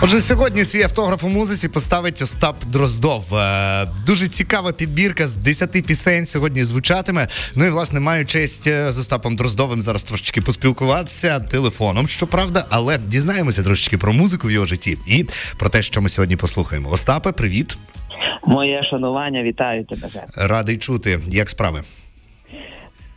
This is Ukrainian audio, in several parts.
Отже, сьогодні свій автограф у музиці поставить Остап Дроздов. Е, дуже цікава підбірка з 10 пісень сьогодні звучатиме. Ну і власне маю честь е, з Остапом Дроздовим зараз трошечки поспілкуватися телефоном, щоправда, але дізнаємося трошечки про музику в його житті і про те, що ми сьогодні послухаємо. Остапе, привіт. Моє шанування, вітаю тебе. Радий чути, як справи.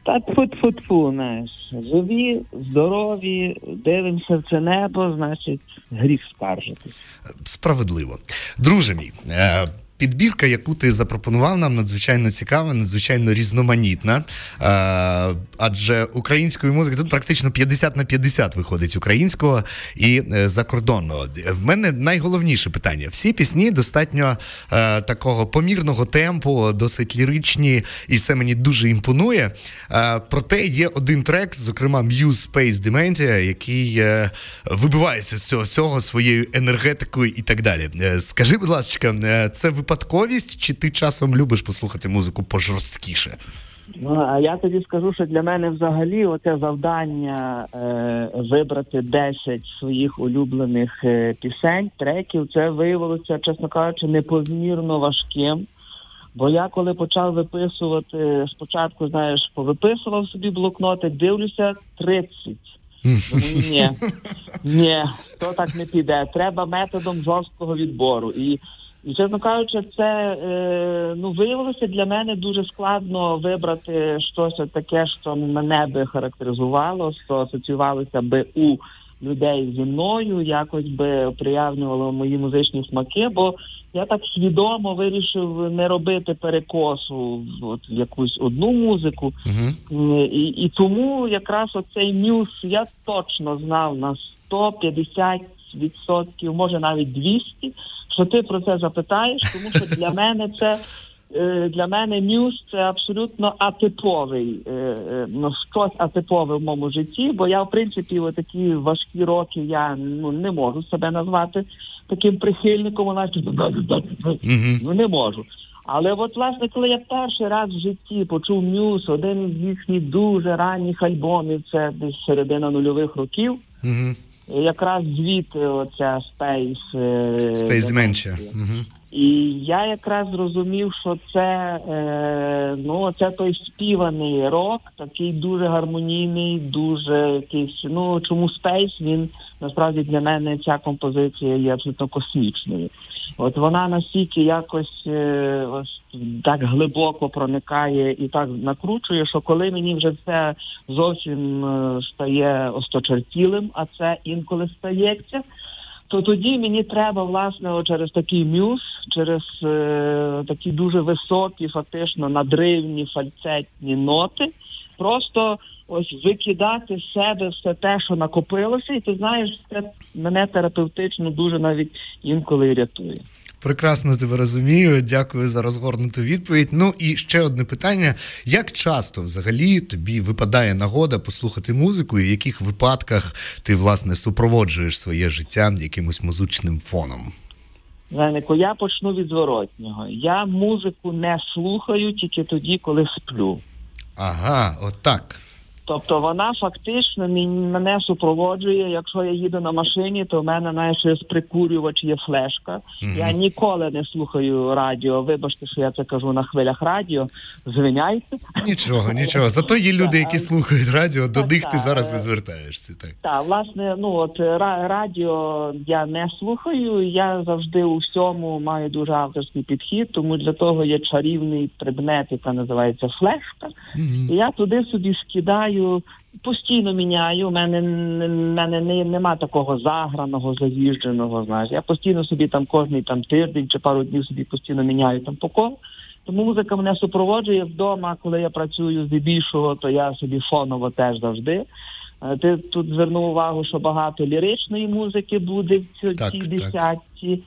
Та тфу-тфу-тфу, знаєш, живі, здорові, дивимося в це небо, значить, гріх скаржитись. Справедливо. Друже мій, е, підбірка, яку ти запропонував нам, надзвичайно цікава, надзвичайно різноманітна. А, адже української музики тут практично 50 на 50 виходить українського і е, закордонного. В мене найголовніше питання: всі пісні достатньо а, е, такого помірного темпу, досить ліричні, і це мені дуже імпонує. А, е, проте є один трек, зокрема Muse Space Dementia, який вибивається з цього всього своєю енергетикою і так далі. Скажи, будь ласка, це ви випадковість, чи ти часом любиш послухати музику пожорсткіше? Ну, а я тобі скажу, що для мене взагалі оце завдання е, вибрати 10 своїх улюблених е, пісень, треків, це виявилося, чесно кажучи, непомірно важким. Бо я коли почав виписувати, спочатку, знаєш, повиписував собі блокноти, дивлюся 30. ні, ні, то так не піде. Треба методом жорсткого відбору. І і чесно кажучи, це е, ну виявилося для мене дуже складно вибрати щось таке, що мене би характеризувало, що асоціювалося би у людей зі мною, якось би приявнювало мої музичні смаки. Бо я так свідомо вирішив не робити перекосу от, в якусь одну музику, uh-huh. і і тому якраз оцей нюс я точно знав на 150%, може навіть 200%, що ти про це запитаєш, тому що для мене це е, для мене ньюс це абсолютно атиповий е, е, ну, щось атипове в моєму житті, бо я в принципі в такі важкі роки я ну не можу себе назвати таким прихильником, наче ну не можу. Але от, власне, коли я перший раз в житті почув ньюс, один з їхніх дуже ранніх альбомів, це десь середина нульових років. Якраз звідти оця Space е, Space. Угу. І я якраз зрозумів, що це е, ну це той співаний рок, такий дуже гармонійний, дуже якийсь. Ну чому Space, він насправді для мене ця композиція є абсолютно космічною. От вона настільки якось е, ось так глибоко проникає і так накручує, що коли мені вже все зовсім е, стає осточертілим, а це інколи стається. То тоді мені треба власне через такий мюз, через е, такі дуже високі, фактично надривні фальцетні ноти, просто ось викидати з себе все те, що накопилося, і ти знаєш, це мене терапевтично дуже навіть інколи рятує. Прекрасно тебе розумію. Дякую за розгорнуту відповідь. Ну і ще одне питання: як часто взагалі тобі випадає нагода послухати музику, і в яких випадках ти власне супроводжуєш своє життя якимось музичним фоном? Зайнику, я почну від зворотнього. Я музику не слухаю тільки тоді, коли сплю. Ага, отак. Тобто вона фактично мене супроводжує. Якщо я їду на машині, то в мене знаєш, з прикурювач є флешка. mm Я ніколи не слухаю радіо. Вибачте, що я це кажу на хвилях радіо. Звиняйте. Нічого, нічого. Зато є люди, які слухають радіо, до них ти зараз і звертаєшся. Так, Так, власне, ну от радіо я не слухаю. Я завжди у всьому маю дуже авторський підхід, тому для того є чарівний предмет, який називається флешка. mm І я туди собі скидаю міняю, постійно міняю. У мене мене не, нема такого заграного, заїждженого. Знаєш, я постійно собі там кожний там тиждень чи пару днів собі постійно міняю там по колу. Тому музика мене супроводжує вдома, коли я працюю здебільшого, то я собі фоново теж завжди. Е, ти тут звернув увагу, що багато ліричної музики буде в цій десятці. Е,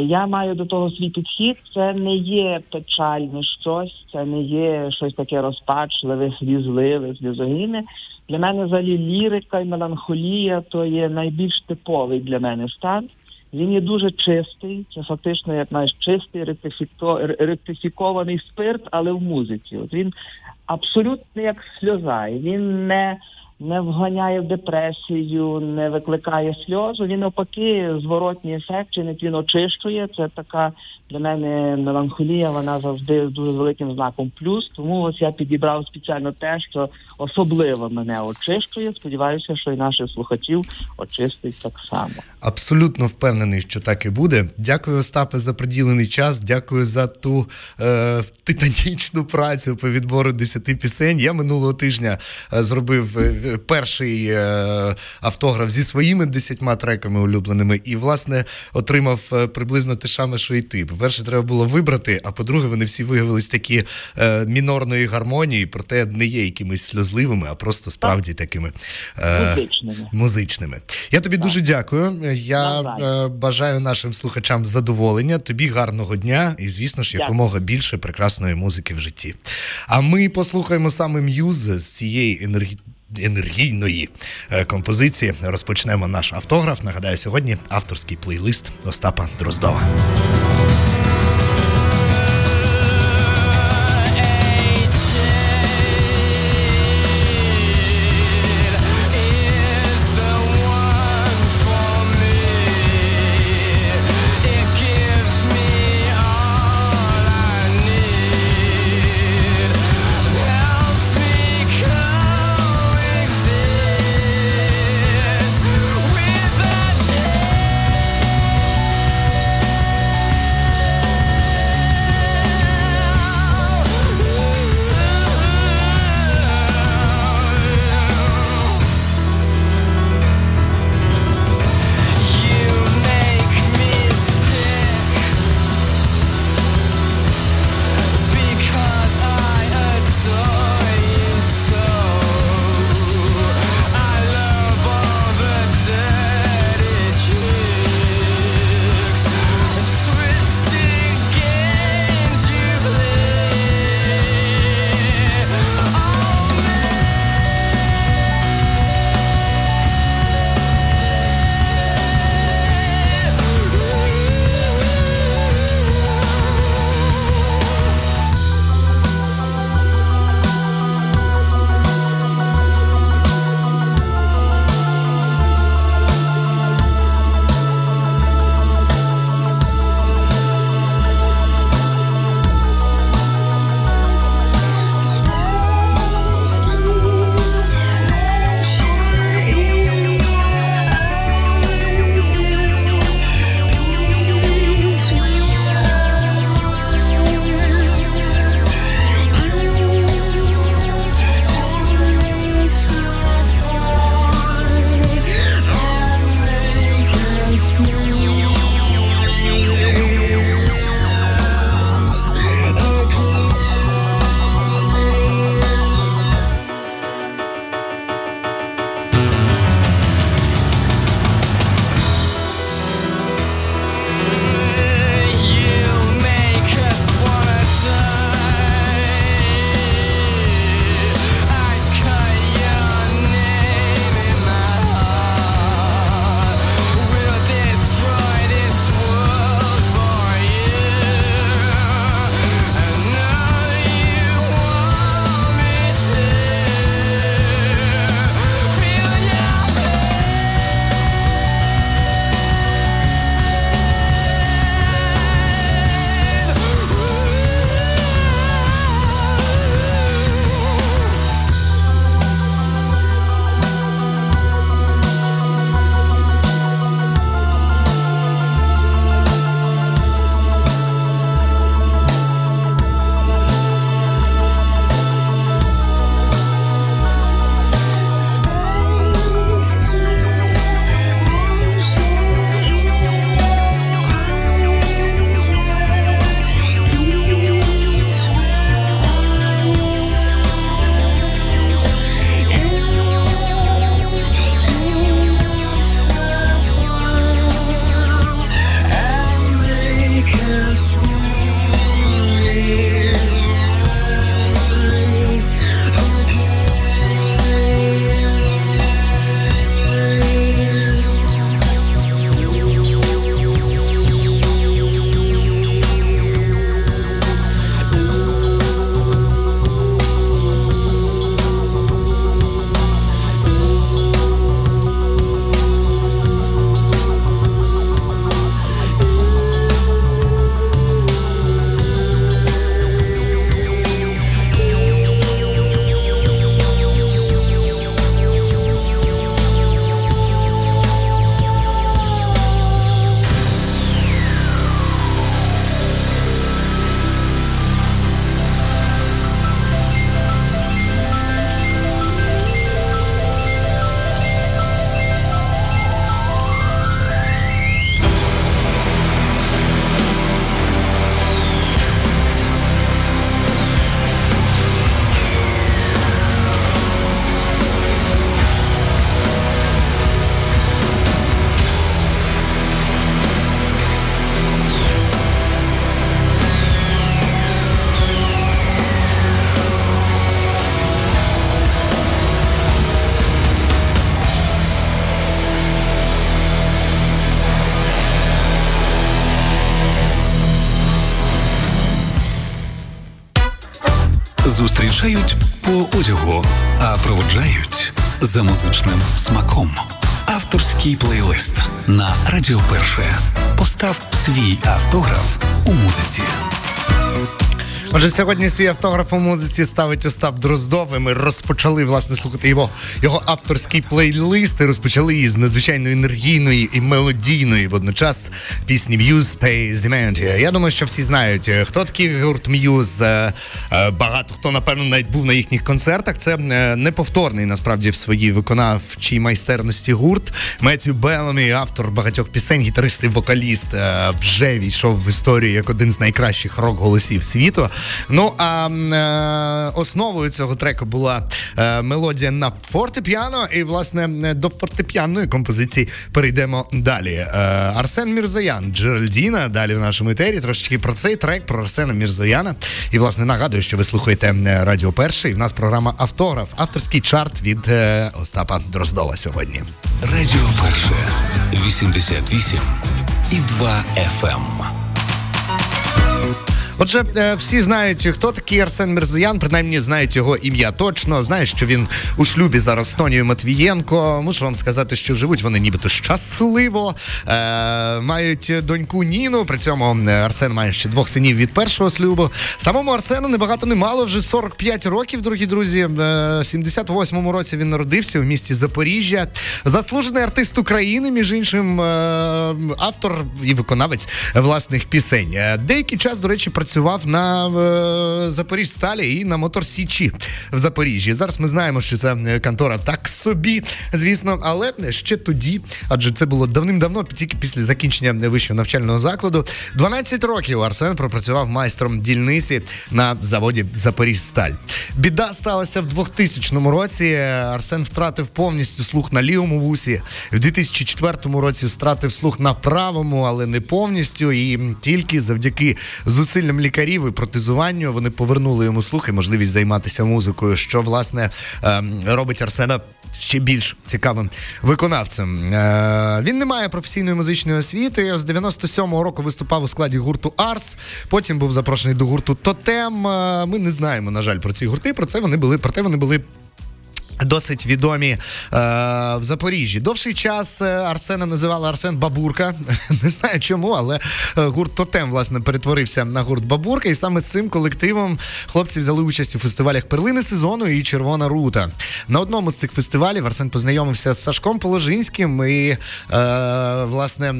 я маю до того свій підхід. Це не є печальне щось, це не є щось таке розпачливе, слізливе, слізогінне. Для мене взагалі лірика і меланхолія то є найбільш типовий для мене стан. Він є дуже чистий, це фактично як знаєш, чистий ректифікований спирт, але в музиці. От він абсолютно як сльоза. Він не не вганяє в депресію, не викликає сльозу. Він навпаки, зворотній ефект чинить, він очищує. Це така для мене меланхолія. Вона завжди з дуже великим знаком плюс. Тому ось я підібрав спеціально те, що особливо мене очищує. Сподіваюся, що і наших слухачів очистить так само. Абсолютно впевнений, що так і буде. Дякую, Остапе, за приділений час. Дякую за ту е, титанічну працю по відбору 10 пісень. Я минулого тижня е, зробив е, перший е, автограф зі своїми 10 треками улюбленими, і власне отримав е, приблизно те саме, що і ти. По-перше, треба було вибрати. А по-друге, вони всі виявились такі е, мінорної гармонії, проте не є якимись сльозливими, а просто справді такими музичними. музичними. Я тобі так. дуже дякую. Я е, бажаю нашим слухачам задоволення, тобі гарного дня і, звісно ж, якомога більше прекрасної музики в житті. А ми послухаємо саме м'юз з цієї енергії. Енергійної е, композиції розпочнемо наш автограф. Нагадаю, сьогодні авторський плейлист Остапа Дроздова. За музичним смаком. Авторський плейлист на Радіо Перше. Постав свій автограф у музиці. Отже, сьогодні свій автограф у музиці ставить Остап Дроздов. і Ми розпочали власне слухати його його авторський плейлист. і Розпочали із надзвичайно енергійної і мелодійної водночас пісні Muse Pay Demand. Я думаю, що всі знають, е, хто такий гурт Muse. Е, е, багато хто напевно навіть був на їхніх концертах. Це неповторний насправді в своїй виконавчій майстерності гурт. Меттю Беллами, автор багатьох пісень, гітарист і вокаліст, вже війшов в історію як один з найкращих рок-голосів світу. Ну а е, основою цього треку була е, мелодія на фортепіано. І власне до фортепіаної композиції перейдемо далі. Е, Арсен Мірзоян, Джеральдіна. Далі в нашому етері трошечки про цей трек, про Арсена Мірзояна. І власне нагадую, що ви слухаєте Радіо Перший. В нас програма Автограф, авторський чарт від Остапа Дроздова сьогодні. Радіо Перше 88 і 2 FM. Отже, е, всі знають, хто такий Арсен Мірзоян, принаймні знають його ім'я точно. Знають, що він у шлюбі зараз з Тонією Матвієнко. Мушу вам сказати, що живуть вони нібито щасливо. Е, Мають доньку Ніну. При цьому е, Арсен має ще двох синів від першого шлюбу. Самому Арсену небагато не мало, вже 45 років, дорогі друзі. В 78-му році він народився в місті Запоріжжя. Заслужений артист України, між іншим, автор і виконавець власних пісень. Деякий час, до речі, працював працював на е, Запоріжсталі і на Моторсічі в Запоріжжі. Зараз ми знаємо, що це контора так собі, звісно, але ще тоді, адже це було давним-давно, тільки після закінчення вищого навчального закладу. 12 років Арсен пропрацював майстром дільниці на заводі Запоріжсталь. Біда сталася в 2000 році. Арсен втратив повністю слух на лівому вусі. В 2004 році втратив слух на правому, але не повністю. І тільки завдяки зусиллям лікарів і протезуванню вони повернули йому слух і можливість займатися музикою, що власне ем, робить Арсена. Ще більш цікавим виконавцем. Е, Він не має професійної музичної освіти. З 97-го року виступав у складі гурту Арс. Потім був запрошений до гурту Тотем. Е, ми не знаємо, на жаль, про ці гурти. Про це вони були. Проте вони були Досить відомі е, в Запоріжжі. Довший час е, Арсена називали Арсен Бабурка. Не знаю чому, але е, гурт Тотем власне перетворився на гурт Бабурка. І саме з цим колективом хлопці взяли участь у фестивалях Перлини сезону і Червона Рута. На одному з цих фестивалів Арсен познайомився з Сашком Положинським. І е, власне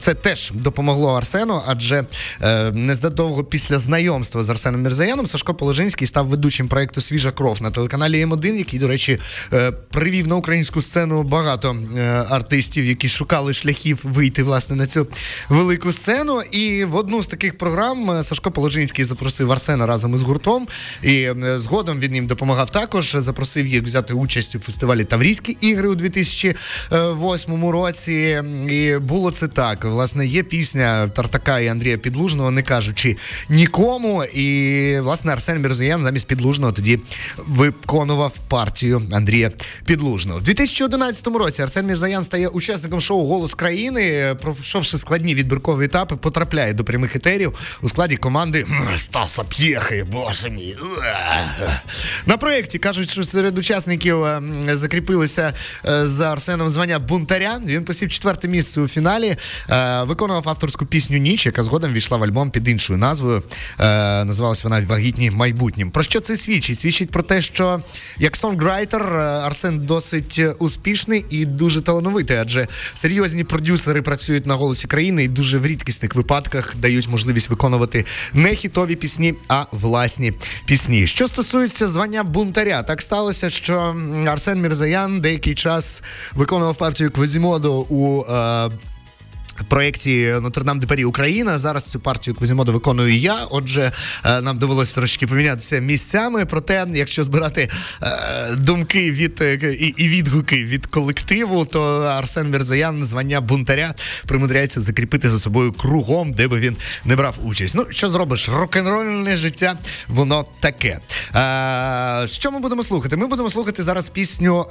це теж допомогло Арсену, адже е, незадовго після знайомства з Арсеном Мірзаяном Сашко Положинський став ведучим проекту Свіжа кров на телеканалі М1, який до речі, е, привів на українську сцену багато е, артистів, які шукали шляхів вийти власне на цю велику сцену. І в одну з таких програм е, Сашко Положинський запросив Арсена разом із гуртом. І згодом він їм допомагав також. Запросив їх взяти участь у фестивалі Таврійські ігри у 2008 році. І було це так. Власне, є пісня Тартака і Андрія Підлужного, не кажучи нікому. І власне Арсен Мірзоян замість підлужного тоді виконував партію партію Андрія Підлужного. У 2011 році Арсен Мірзаян стає учасником шоу Голос країни, пройшовши складні відбіркові етапи, потрапляє до прямих етерів у складі команди Стаса П'єхи. Боже мій. На проєкті кажуть, що серед учасників ем, закріпилося е, за Арсеном звання бунтаря. Він посів четверте місце у фіналі, е, виконував авторську пісню Ніч, яка згодом війшла в альбом під іншою назвою. Е, називалась вона Вагітні майбутнім. Про що це свідчить? Свідчить про те, що як сонграйтер сонграйтер е, Арсен досить успішний і дуже талановитий, адже серйозні продюсери працюють на голосі країни і дуже в рідкісних випадках дають можливість виконувати не хітові пісні, а власні пісні. Що стосується звання бунтаря, так сталося, що Арсен Мірзаян деякий час виконував партію Квазімоду у. Е, проєкті Нотрдам де Парі Україна. Зараз цю партію Квазімоду виконую я. Отже, е, нам довелося трошки помінятися місцями. Проте, якщо збирати е, думки від е, і, відгуки від колективу, то Арсен Мірзоян звання бунтаря примудряється закріпити за собою кругом, де би він не брав участь. Ну що зробиш? Рок-н-рольне життя, воно таке. Що ми будемо слухати? Ми будемо слухати зараз пісню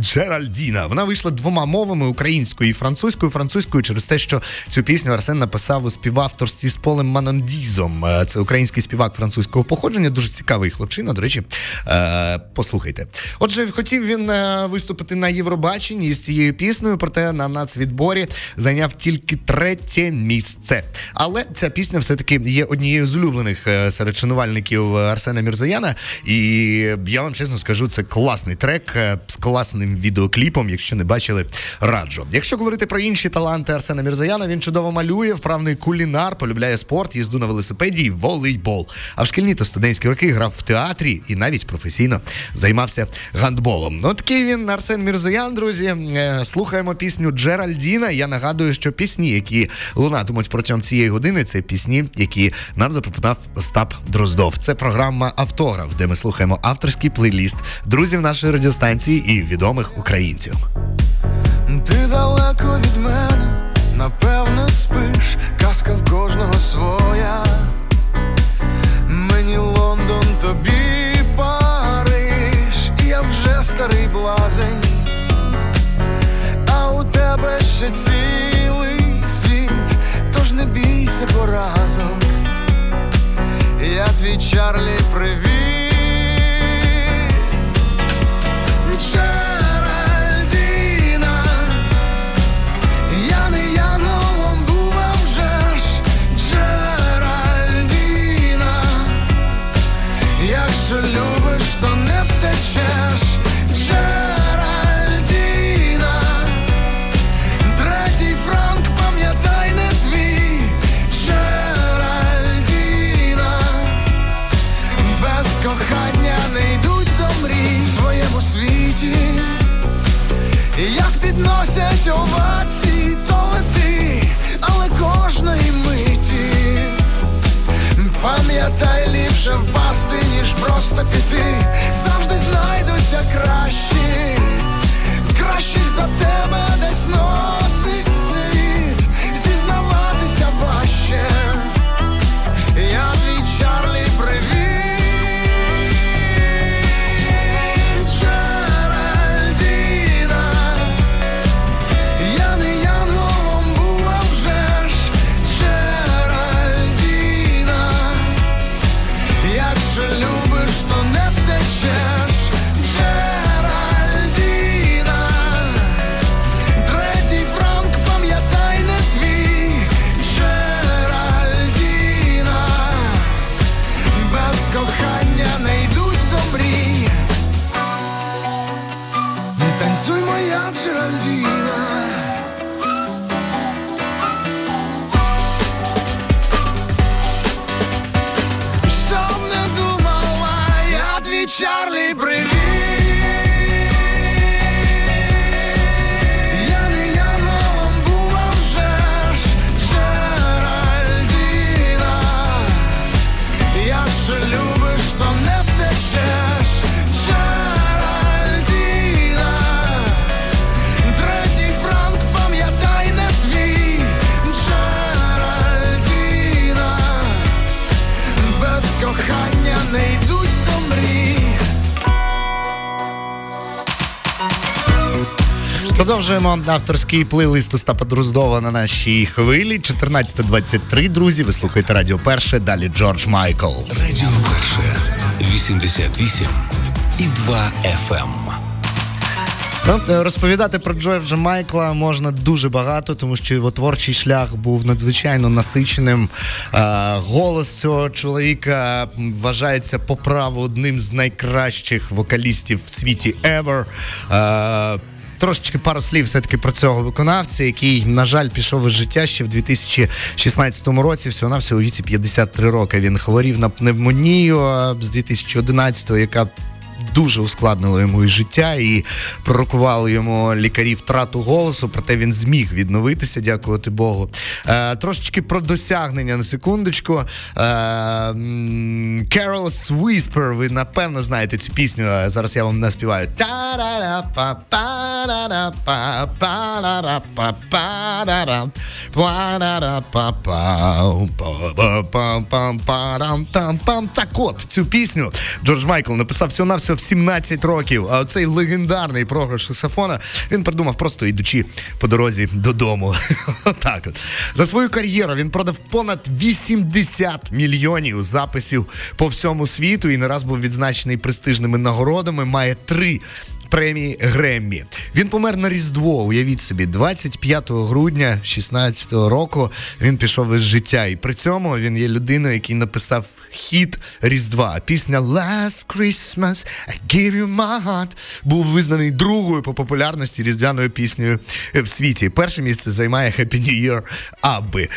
Джеральдіна. Вона вийшла двома мовами українською і французькою. Французькою через те, що що цю пісню Арсен написав у співавторстві з Полем Манандізом. Е, це український співак французького походження. Дуже цікавий хлопчина. До речі, е, послухайте. Отже, хотів він е, виступити на Євробаченні з цією піснею, проте на нацвідборі зайняв тільки третє місце. Але ця пісня все-таки є однією з улюблених серед шанувальників Арсена Мірзаяна. І я вам чесно скажу, це класний трек з класним відеокліпом. Якщо не бачили, раджу. Якщо говорити про інші таланти Арсена Мірзаяна, він чудово малює, вправний кулінар, полюбляє спорт, їзду на велосипеді і волейбол. А в шкільні та студентські роки грав в театрі і навіть професійно займався гандболом. Ну такий він Арсен Мірзаян, друзі. Е, слухаємо пісню Джеральдіна. Я нагадую, що пісні, які лунатимуть протягом цієї години, це пісні, які нам запропонував Остап Дроздов. Це програма Автограф, де ми слухаємо авторський плейліст друзів нашої радіостанції і відомих українців. Ти далеко від мене, напевно, спиш, казка в кожного своя. Мені Лондон, тобі Париж, я вже старий блазень, а у тебе ще цілий світ, тож не бійся поразок. Я твій Чарлі привіт. Ліпше впасти, ніж просто піти. Завжди знайдуться кращі, кращих за тебе десь носить Charlie Brilliant. Продовжуємо авторський плейлист Остапа Друздова на нашій хвилі. 14.23, друзі. Ви слухаєте Радіо Перше. Далі Джордж Майкл. Радіо Перше 88 і 2 FM. Ну, е, розповідати про Джорджа Майкла можна дуже багато, тому що його творчий шлях був надзвичайно насиченим. Е, голос цього чоловіка вважається по праву одним з найкращих вокалістів в світі ever. Трошечки пару слів все-таки про цього виконавця, який, на жаль, пішов із життя ще в 2016 році. Всього на всього віці 53 роки. Він хворів на пневмонію з 2011-го, яка дуже ускладнило йому і життя, і пророкували йому лікарі втрату голосу, проте він зміг відновитися, дякувати Богу. Е, Трошечки про досягнення на секундочку. Е, Carol's Whisper, ви напевно знаєте цю пісню. Зараз я вам наспіваю. Так от цю пісню Джордж Майкл написав всього на все всього в 17 років. А цей легендарний програш саксофона він придумав просто йдучи по дорозі додому. Отак от. За свою кар'єру він продав понад 80 мільйонів записів по всьому світу і не раз був відзначений престижними нагородами. Має три премії Греммі. Він помер на Різдво. Уявіть собі, 25 грудня 16 року він пішов із життя. І при цьому він є людиною, який написав хіт Різдва. Пісня Last Christmas I give you my heart був визнаний другою по популярності різдвяною піснею в світі. Перше місце займає Happy New Year Абби.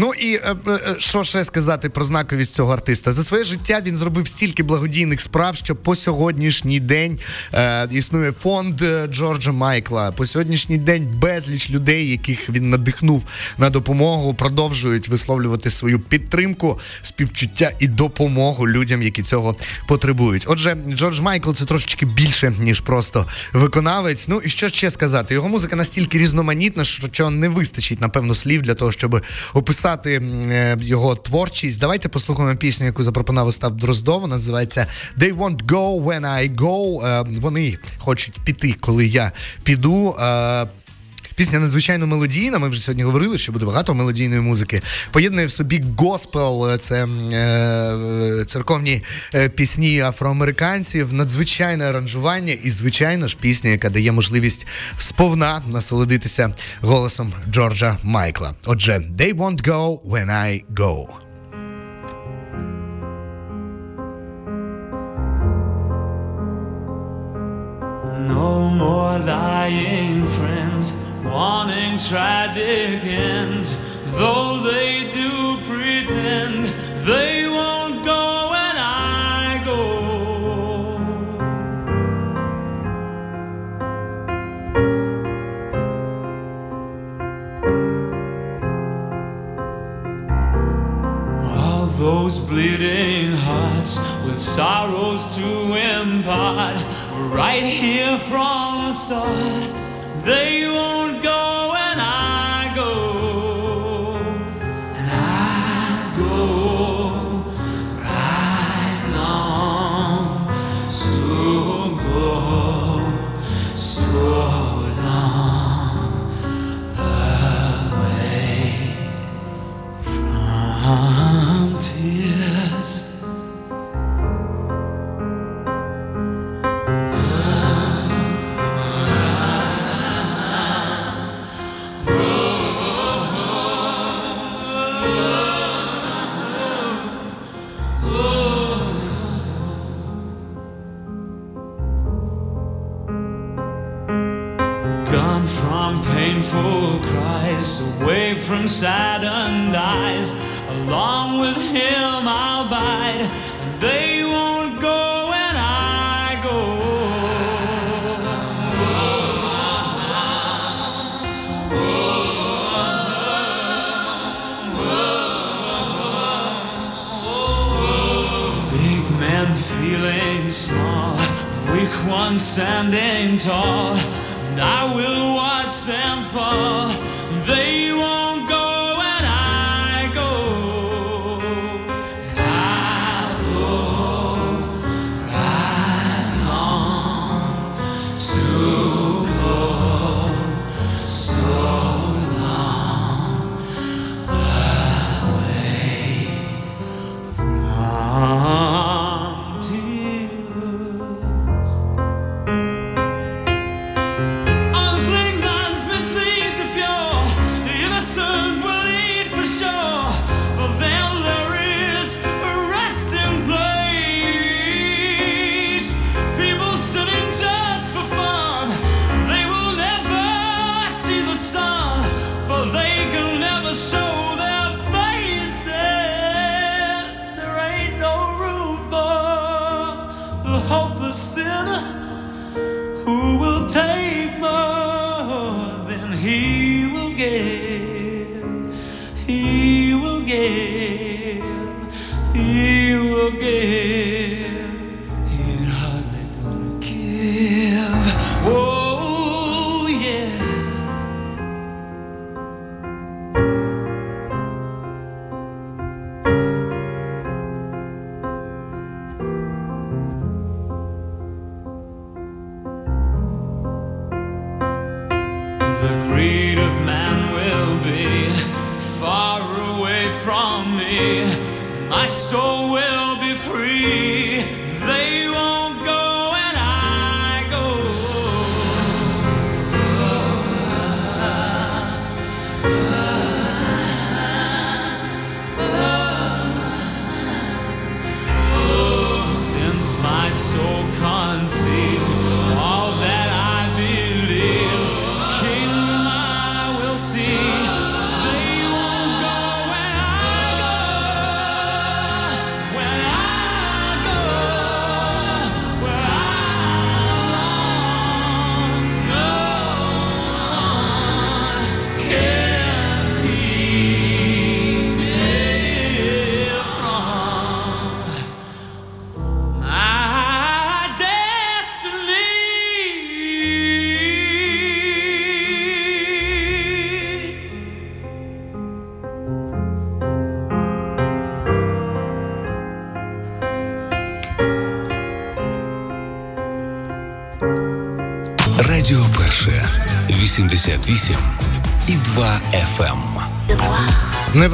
Ну і е, е, е, що ще сказати про знаковість цього артиста? За своє життя він зробив стільки благодійних справ, що по сьогоднішній день е, існує фонд Джорджа Майкла. По сьогоднішній день безліч людей, яких він надихнув на допомогу, продовжують висловлювати свою підтримку, співчуття і допомогу людям, які цього потребують. Отже, Джордж Майкл це трошечки більше ніж просто виконавець. Ну і що ще сказати? Його музика настільки різноманітна, що не вистачить напевно слів для того, щоб описати описати е, його творчість. Давайте послухаємо пісню, яку запропонував Остап Дроздов. Називається They won't go when I go. Е, вони хочуть піти, коли я піду. Пісня надзвичайно мелодійна. Ми вже сьогодні говорили, що буде багато мелодійної музики. Поєднує в собі госпел, це е, церковні е, пісні афроамериканців, надзвичайне аранжування і, звичайно ж, пісня, яка дає можливість сповна насолодитися голосом Джорджа Майкла. Отже, «They won't go when I go». No more lying wanting tragic ends, though they do pretend they won't go when I go. All those bleeding hearts with sorrows to impart, right here from the start they won't feeling small, weak ones standing tall, and I will watch them fall. They won't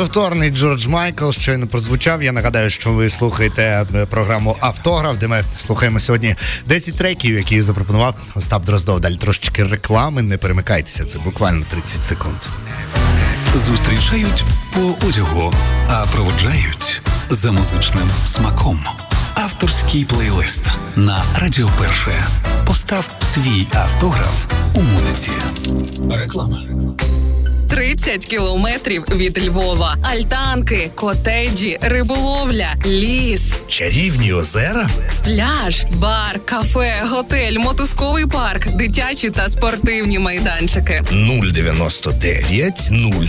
Неповторний Джордж Майкл щойно прозвучав. Я нагадаю, що ви слухаєте е, програму Автограф, де ми слухаємо сьогодні 10 треків, які запропонував Остап Дроздов. Далі трошечки реклами. Не перемикайтеся, це буквально 30 секунд. Зустрічають по одягу, а проводжають за музичним смаком. Авторський плейлист на Радіо Перше. Постав свій автограф у музиці. Реклама. 30 кілометрів від Львова. Альтанки, котеджі, риболовля, ліс, Чарівні озера. пляж, бар, кафе, готель, мотузковий парк, дитячі та спортивні майданчики. 099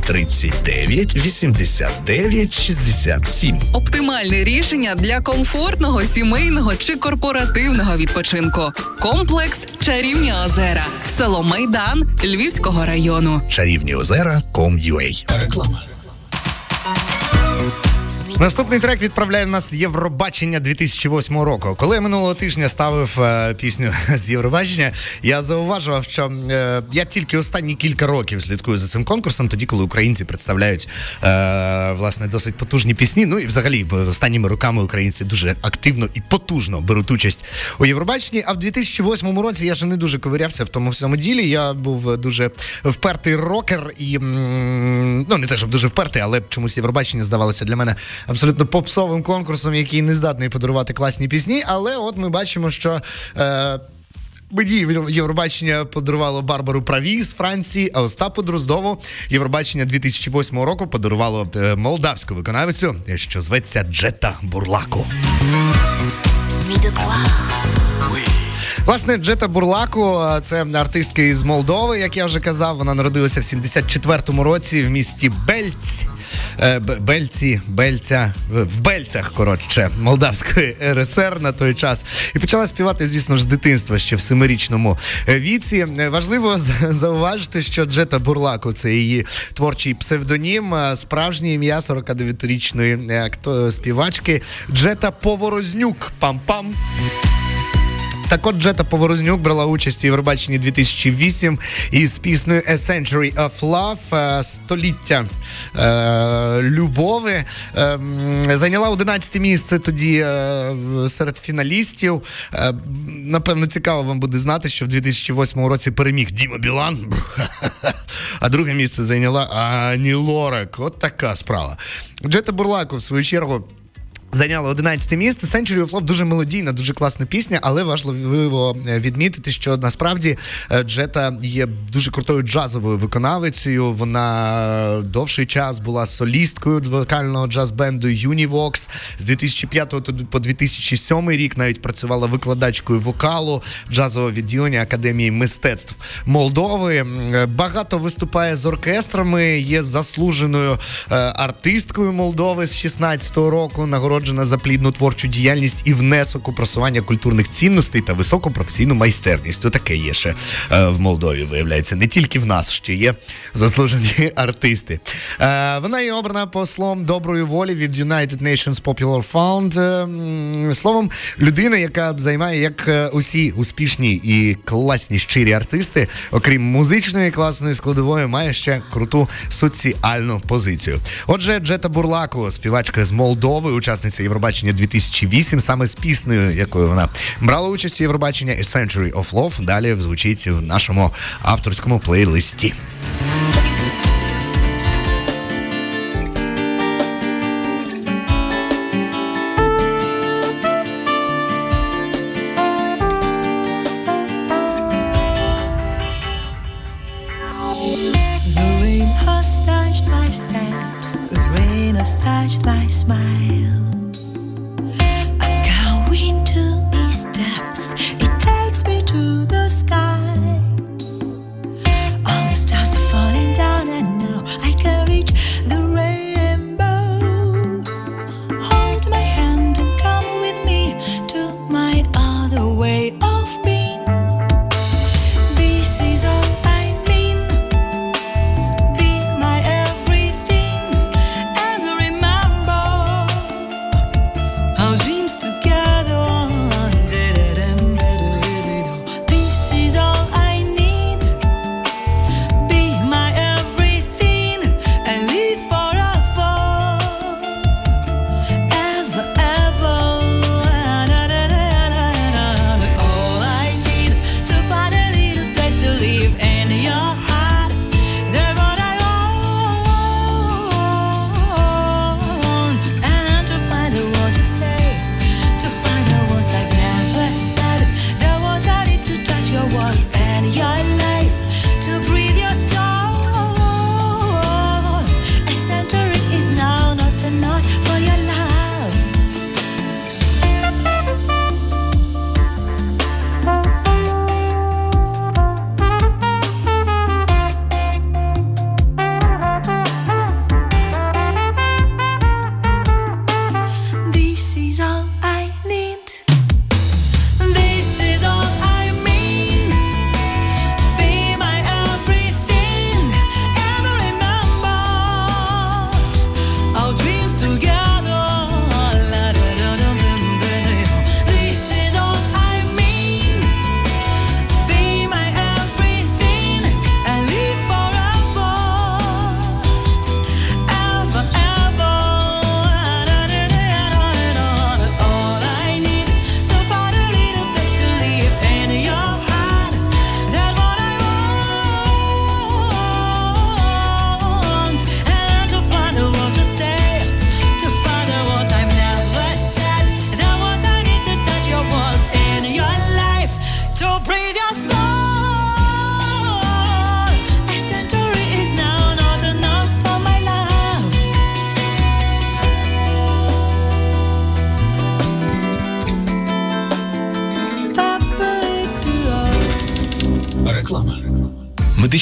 039 89 67. Оптимальне рішення для комфортного сімейного чи корпоративного відпочинку. Комплекс Чарівні озера, село Майдан Львівського району. Чарівні озера.com.ua Реклама. Наступний трек відправляє нас Євробачення 2008 року. Коли я минулого тижня ставив е, пісню з Євробачення, я зауважував, що е, я тільки останні кілька років слідкую за цим конкурсом, тоді коли українці представляють е, власне досить потужні пісні. Ну і взагалі останніми роками українці дуже активно і потужно беруть участь у Євробаченні. А в 2008 році я ще не дуже ковирявся в тому всьому ділі. Я був дуже впертий рокер і ну не те, щоб дуже впертий, але чомусь Євробачення здавалося для мене абсолютно попсовим конкурсом, який не здатний подарувати класні пісні. Але от ми бачимо, що. Е, Мені Євробачення подарувало Барбару Праві з Франції, а Остапу Дроздову Євробачення 2008 року подарувало е, молдавську виконавицю, що зветься Джета Бурлаку. Власне, Джета Бурлаку це артистка із Молдови, як я вже казав. Вона народилася в 74-му році в місті Бельць. Е, Бельці, Бельця, в Бельцях, коротше, Молдавської РСР на той час. І почала співати, звісно ж, з дитинства ще в семирічному е, віці. Е, Важливо зауважити, що Джета Бурлаку це її творчий псевдонім, справжнє ім'я 49-річної е, акто- співачки Джета Поворознюк. Пам-пам. Так от Джета Поворознюк брала участь у Євробаченні 2008 із піснею A Century of Love е, століття е, любові. Е, зайняла 11 місце тоді е, серед фіналістів. Напевно, цікаво вам буде знати, що в 2008 році переміг Діма Білан, а друге місце зайняла Ані Лорак. От така справа. Джета Бурлаку, в свою чергу. Зайняла 11 місце. Century of Love дуже мелодійна, дуже класна пісня, але важливо е, відмітити, що насправді е, Джета є дуже крутою джазовою виконавицею. Вона довший час була солісткою вокального джаз-бенду Univox. З 2005 по 2007 рік навіть працювала викладачкою вокалу джазового відділення Академії мистецтв Молдови. Е, Багато виступає з оркестрами, є заслуженою е, артисткою Молдови з 16-го року. Нагороджена нагороджена за плідну творчу діяльність і внесок у просування культурних цінностей та високу професійну майстерність. То таке є ще е, в Молдові. Виявляється, не тільки в нас ще є заслужені артисти. Е, вона є обрана послом доброї волі від United Nations Popular Fund. Е, словом, людина, яка займає як е, усі успішні і класні щирі артисти, окрім музичної класної складової, має ще круту соціальну позицію. Отже, Джета Бурлако, співачка з Молдови, учасниця Євробачення 2008, саме з піснею, якою вона брала участь у Євробачення «A Century of Love», Далі звучить в нашому авторському плейлисті.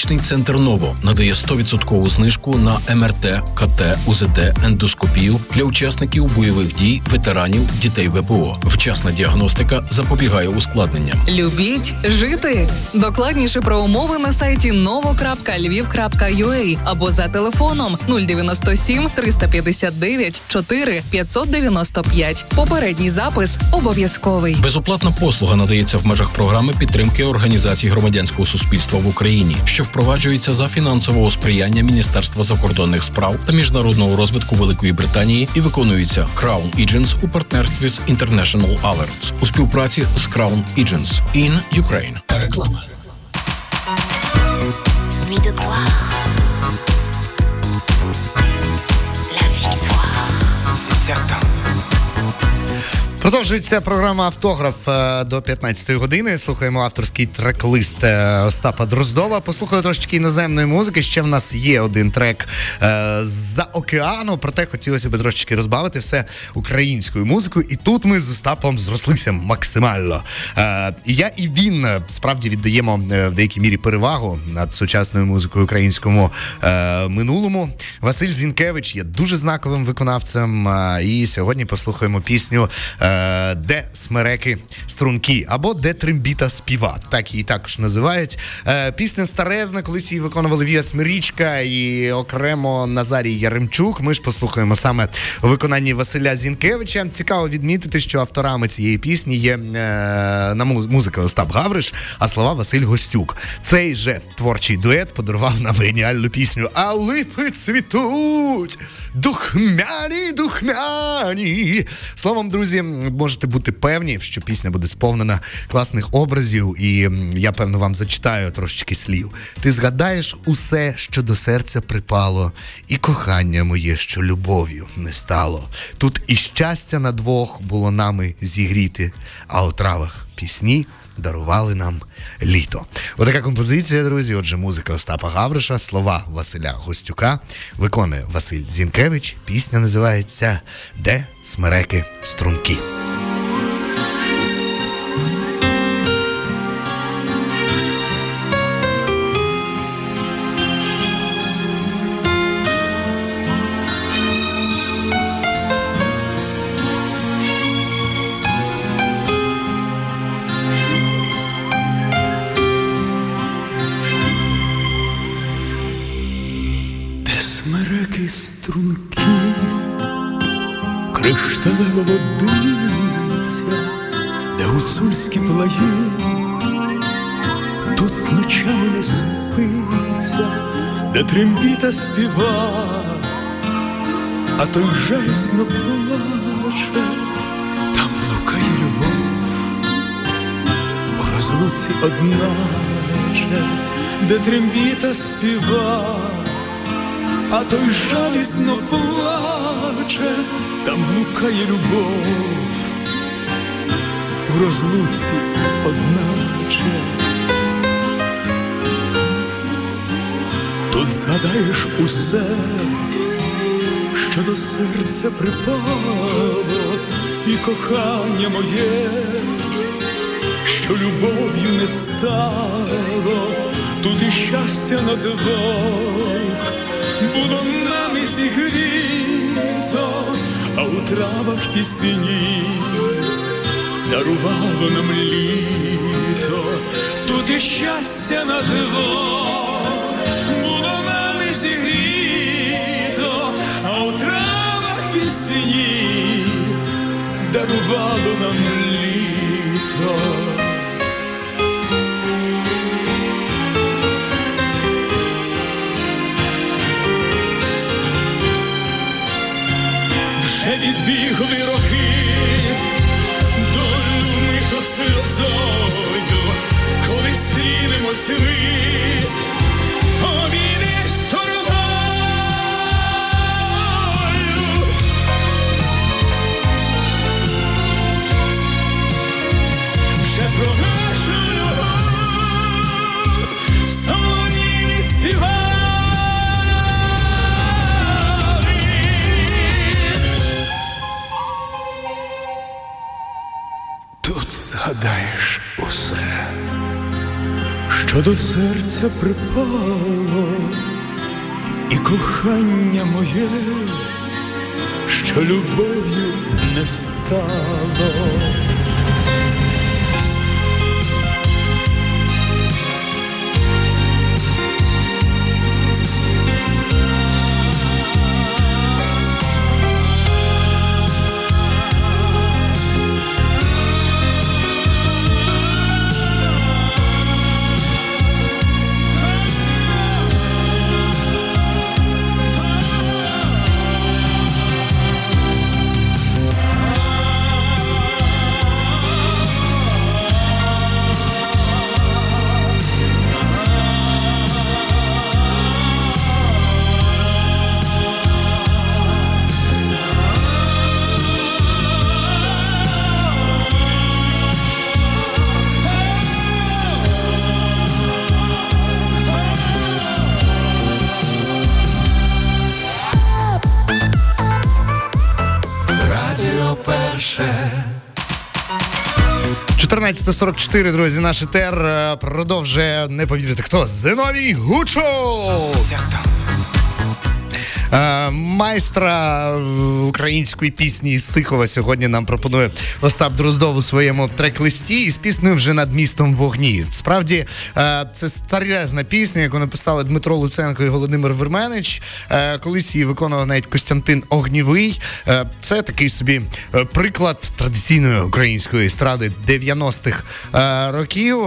Медичний центр Ново надає 100% знижку на МРТ, КТ, УЗД, ендоскопію для учасників бойових дій, ветеранів, дітей ВПО. Вчасна діагностика запобігає ускладненням. Любіть жити. Докладніше про умови на сайті novo.lviv.ua або за телефоном 097 359 4 595. Попередній запис обов'язковий. Безоплатна послуга надається в межах програми підтримки організацій громадянського суспільства в Україні, що впроваджується за фінансового сприяння Міністерства закордонних справ та міжнародного розвитку Великої Британії і виконується Crown Agents у партнерстві з International Alerts у співпраці з Crown Agents in Ukraine. Реклама. La victoire. Продовжуємо Продовжується програма Автограф е, до 15-ї години. Слухаємо авторський трек-лист е, Остапа Дроздова. Послухаю трошечки іноземної музики. Ще в нас є один трек е, з-за океану. Проте хотілося б трошечки розбавити все українською музикою. І тут ми з Остапом зрослися максимально. І я і він справді віддаємо в деякій мірі перевагу над сучасною музикою українському минулому. Василь Зінкевич є дуже знаковим виконавцем. І сьогодні послухаємо пісню Де смереки струнки або Де трембіта співа. Так її також називають. Е, Пісня старезна, колись її виконували Вія Смирічка і окремо Назарій Яремчук. Ми ж послухаємо саме у виконанні Василя Зінкевича. Цікаво відмітити, що авторами цієї пісні є е, на музика Остап Гавриш, а слова Василь Гостюк. Цей же творчий дует подарував нам геніальну пісню А липи цвітуть, духмяні, духмяні. Словом, друзі, можете бути певні, що пісня буде сповнена класних образів, і я певно вам зачитаю трошечки слів. Ти згадаєш усе, що до серця припало, і кохання моє, що любов'ю не стало. Тут і щастя на двох було нами зігріти, а у травах пісні дарували нам літо. Отака композиція, друзі. Отже, музика Остапа Гавриша, слова Василя Гостюка виконує Василь Зінкевич. Пісня називається Де смереки струнки. Водиця, де гуцульські плаї, тут ночами не спиться, де трембіта співа, а той жалісно плаче, там блукає любов, у розлуці одначе, де трембіта співа. А той жалісно плаче, там блукає любов, у розлуці одначе. Тут згадаєш усе, що до серця припало, і кохання моє, що любов'ю не стало, тут і щастя на двох було нами у травах пісні. Дарувало нам літо, тут і щастя на диво, було нами зігріто, а у травах пісні дарувало нам літо. До серця припало, і кохання моє, що любов'ю не стало. 14.44, друзі, наш етер е, продовжує. Не повірити хто? Зиновій Гучов! Е, Майстра української пісні із Сихова сьогодні нам пропонує Остап Дроздов у своєму трек-листі із піснею вже над містом вогні. Справді, е, це старезна пісня, яку написали Дмитро Луценко і Володимир Верменич. Е, Колись її виконував навіть Костянтин Огнівий. Це такий собі приклад традиційної української естради 90-х е, років.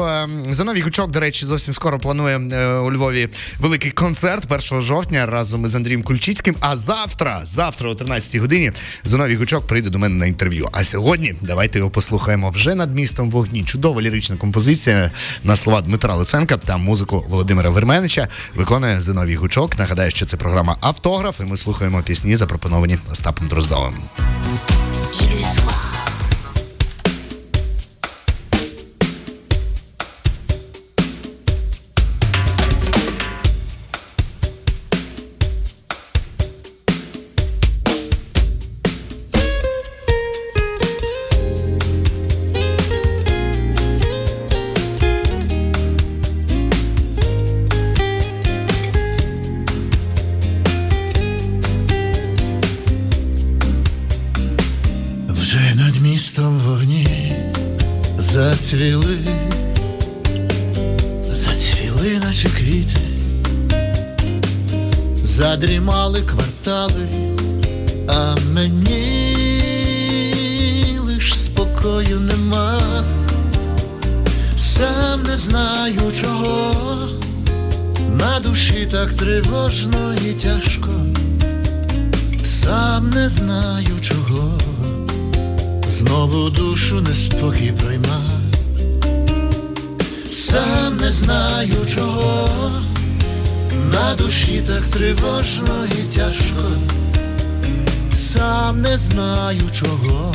Зиновій Гучок, до речі, зовсім скоро планує у Львові великий концерт 1 жовтня разом із Андрієм Кульчицьким. А завтра, завтра о 13 годині, Зиновій Гучок прийде до мене на інтерв'ю. А сьогодні давайте його послухаємо вже над містом вогні. Чудова лірична композиція на слова Дмитра Луценка та музику Володимира Верменича виконує Зиновій Гучок. Нагадаю, що це програма Автограф, і ми слухаємо пісні, запропоновані Остапом Дроздовим. Наче квіти, задрімали квартали, а мені лиш спокою нема, сам не знаю чого, на душі так тривожно і тяжко, сам не знаю чого. Знову душу неспокій прийма, сам не знаю чого, на душі так тривожно і тяжко, сам не знаю чого,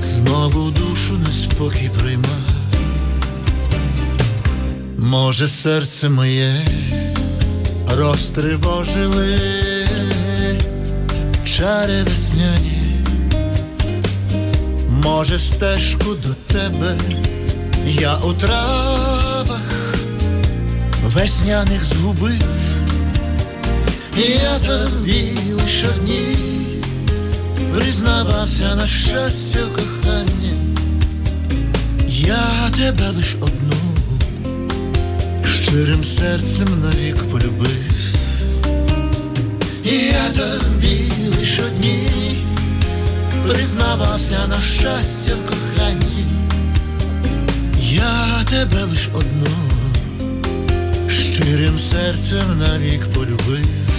знову душу неспокій прийма. Може, серце моє розтривожили чари весняні. Може, стежку до тебе я у травах весняних згубив, я тобі лиш одній признавався на щастя в коханні, я тебе лиш одну щирим серцем навік полюбив, я тобі лиш одній признавався на щастя в коханні, я тебе лиш одно, щирим серцем навік полюбив.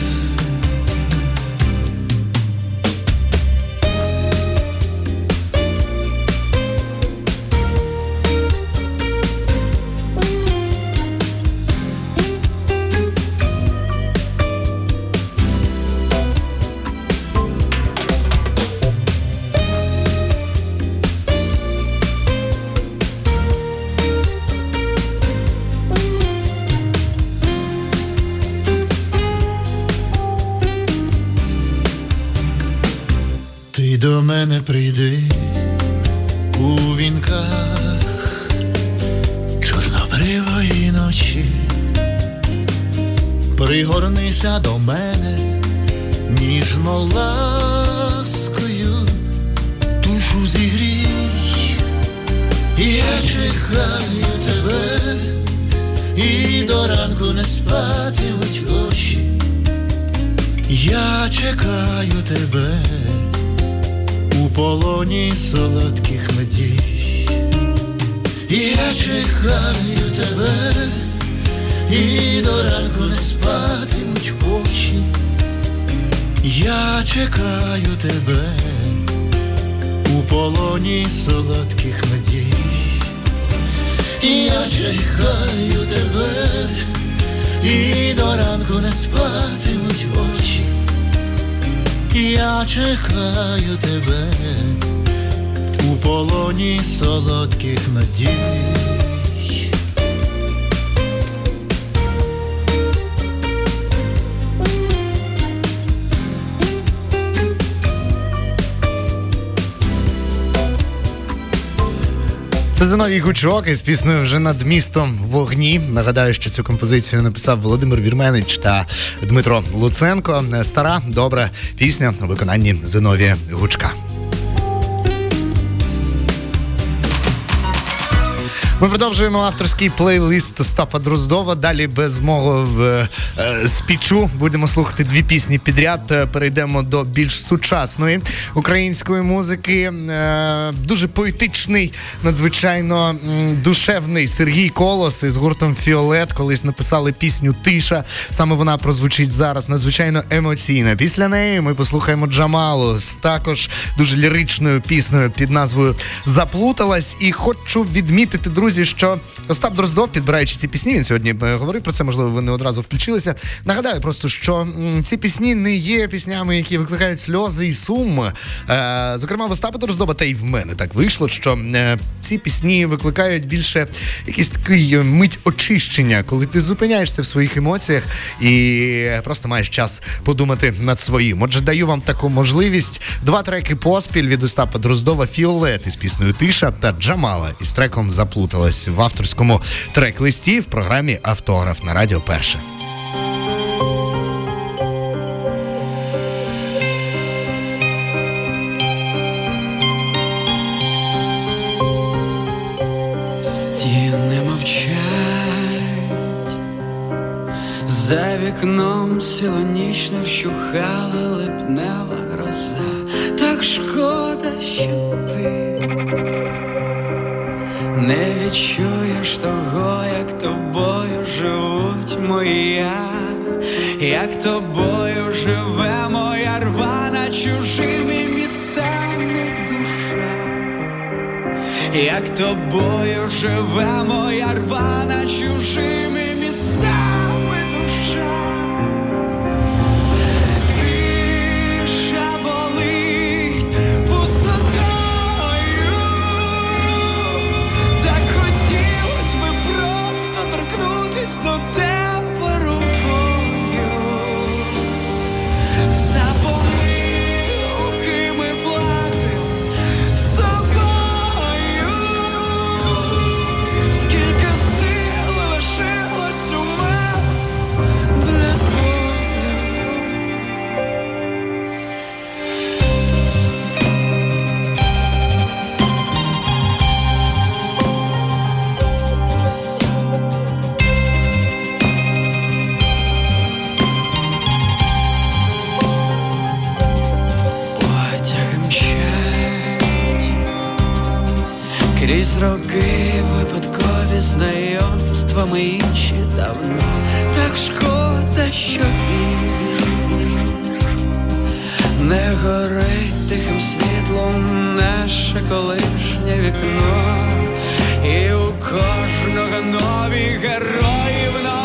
Зиновій з піснею вже над містом вогні. Нагадаю, що цю композицію написав Володимир Вірменич та Дмитро Луценко. Стара добра пісня у виконанні Зиновія Гучка. Ми продовжуємо авторський плейлист Остапа Дроздова. Далі без мого е, е, спічу будемо слухати дві пісні підряд. Е, Перейдемо до більш сучасної української музики. Е, дуже поетичний, надзвичайно душевний Сергій Колос із гуртом Фіолет. Колись написали пісню Тиша. Саме вона прозвучить зараз. Надзвичайно емоційна. Після неї ми послухаємо Джамалу з також дуже ліричною піснею під назвою Заплуталась. І хочу відмітити, друзі, що Остап Дроздов, підбираючи ці пісні, він сьогодні е, говорив про це. Можливо, ви не одразу включилися. Нагадаю просто, що ці пісні не є піснями, які викликають сльози і сум. Е, зокрема, в Остапа Дроздоба, та й в мене так вийшло, що е, ці пісні викликають більше якийсь такий мить очищення, коли ти зупиняєшся в своїх емоціях і просто маєш час подумати над своїм. Отже, даю вам таку можливість. Два треки поспіль від Остапа Дроздова Фіолет із піснею Тиша та Джамала із треком Заплуталась в авторському трек-листі в програмі Автограф на Радіо Перше. Стіни мовчать, за вікном сілоніч вщухала липнева гроза, так шкода, що ти не відчуєш того, як тобою живуть моя, як тобою живе моя рвана чужими містами душа. Як тобою живе моя рвана чужими містами роки випадкові знайомства ми інші давно. Так шкода, що не горить тихим світлом наше колишнє вікно, і у кожного нові герої в новому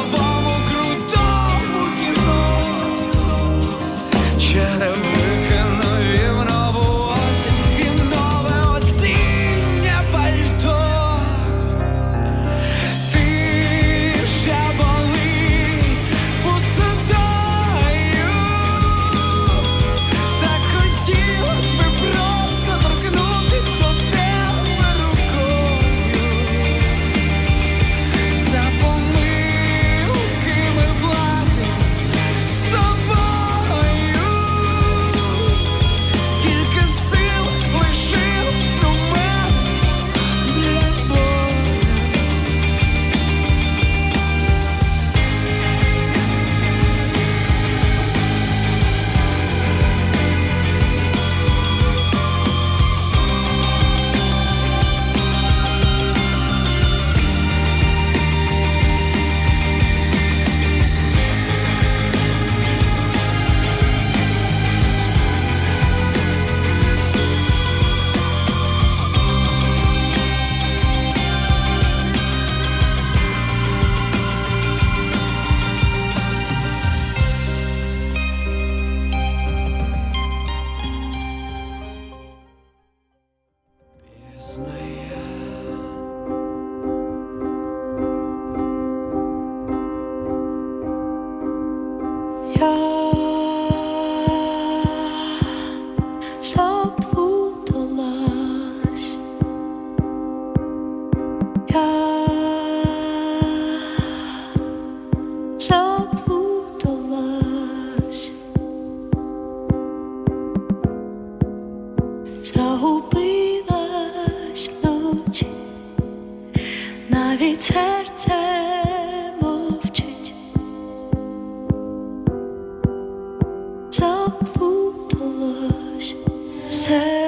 Search.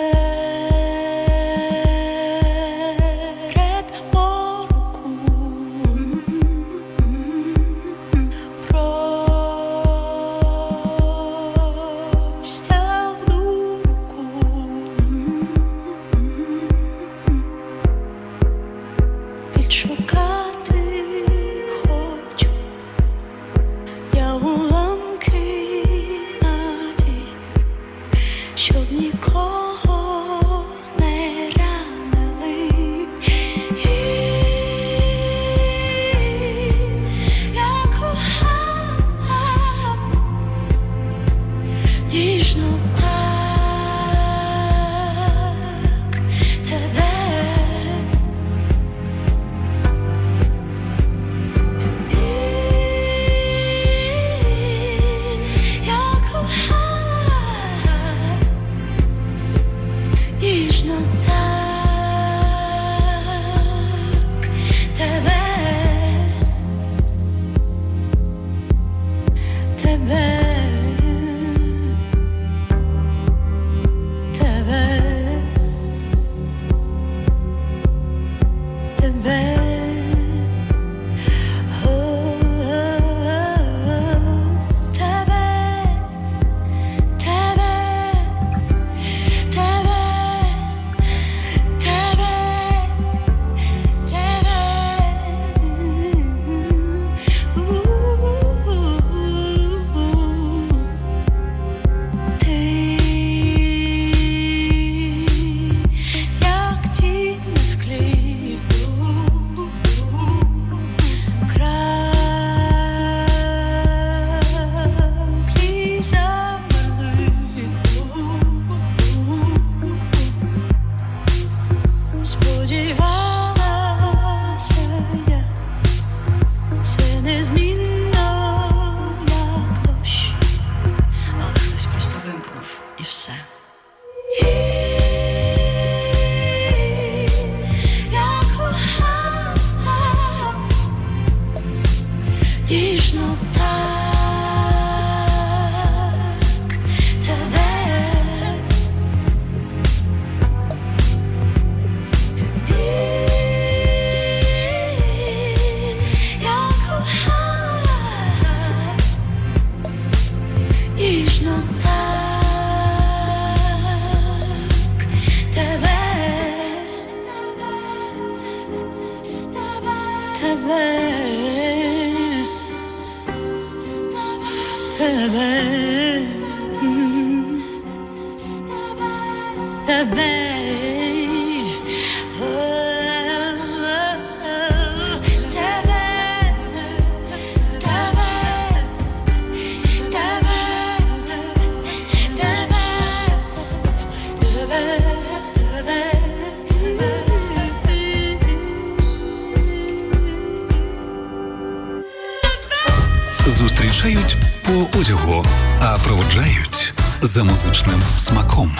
А проводжають за музичним смаком.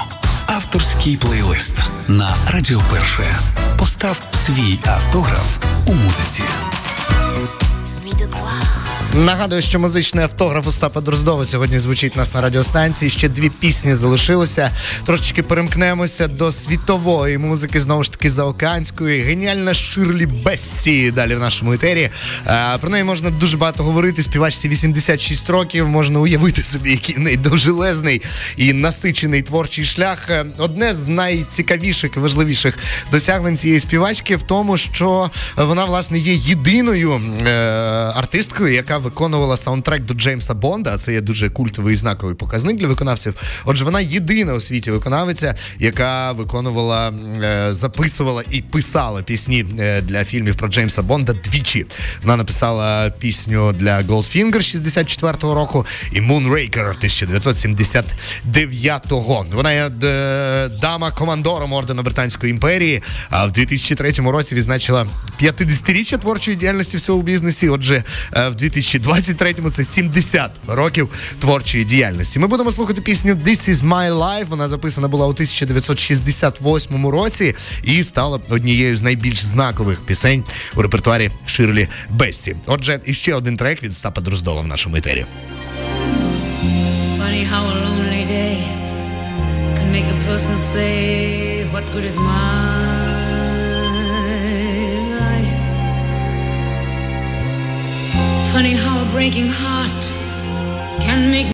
Авторський плейлист на Радіо Перше. Постав свій автограф у музиці. Нагадую, що музичний автограф Остапа Дроздова сьогодні звучить нас на радіостанції. Ще дві пісні залишилося. Трошечки перемкнемося до світової музики, знову ж таки заокеанської. Геніальна Ширлі Бессі далі в нашому етері. Е, Про неї можна дуже багато говорити. Співачці 86 років. Можна уявити собі, який неї довжелезний і насичений творчий шлях. Е, Одне з найцікавіших і важливіших досягнень цієї співачки в тому, що вона власне є єдиною е, артисткою, яка виконувала саундтрек до Джеймса Бонда. а Це є дуже культовий і знаковий показник для виконавців. Отже, вона єдина у світі виконавиця, яка виконувала, е, записувала і писала пісні е, для фільмів про Джеймса Бонда двічі. Вона написала пісню для Goldfinger 64-го року і Moonraker 1979-го. Вона є е, дама командором ордена Британської імперії. А в 2003 році відзначила 50-річчя творчої діяльності в цьому бізнесі. Отже, в 2004 2023-му це 70 років творчої діяльності. Ми будемо слухати пісню This is my life. Вона записана була у 1968 році і стала однією з найбільш знакових пісень у репертуарі Ширлі Бессі. Отже, іще один трек від Остапа Дроздова в нашому етері. Funny how a lonely day can make a person say, What good is my life? Funny how a breaking heart can make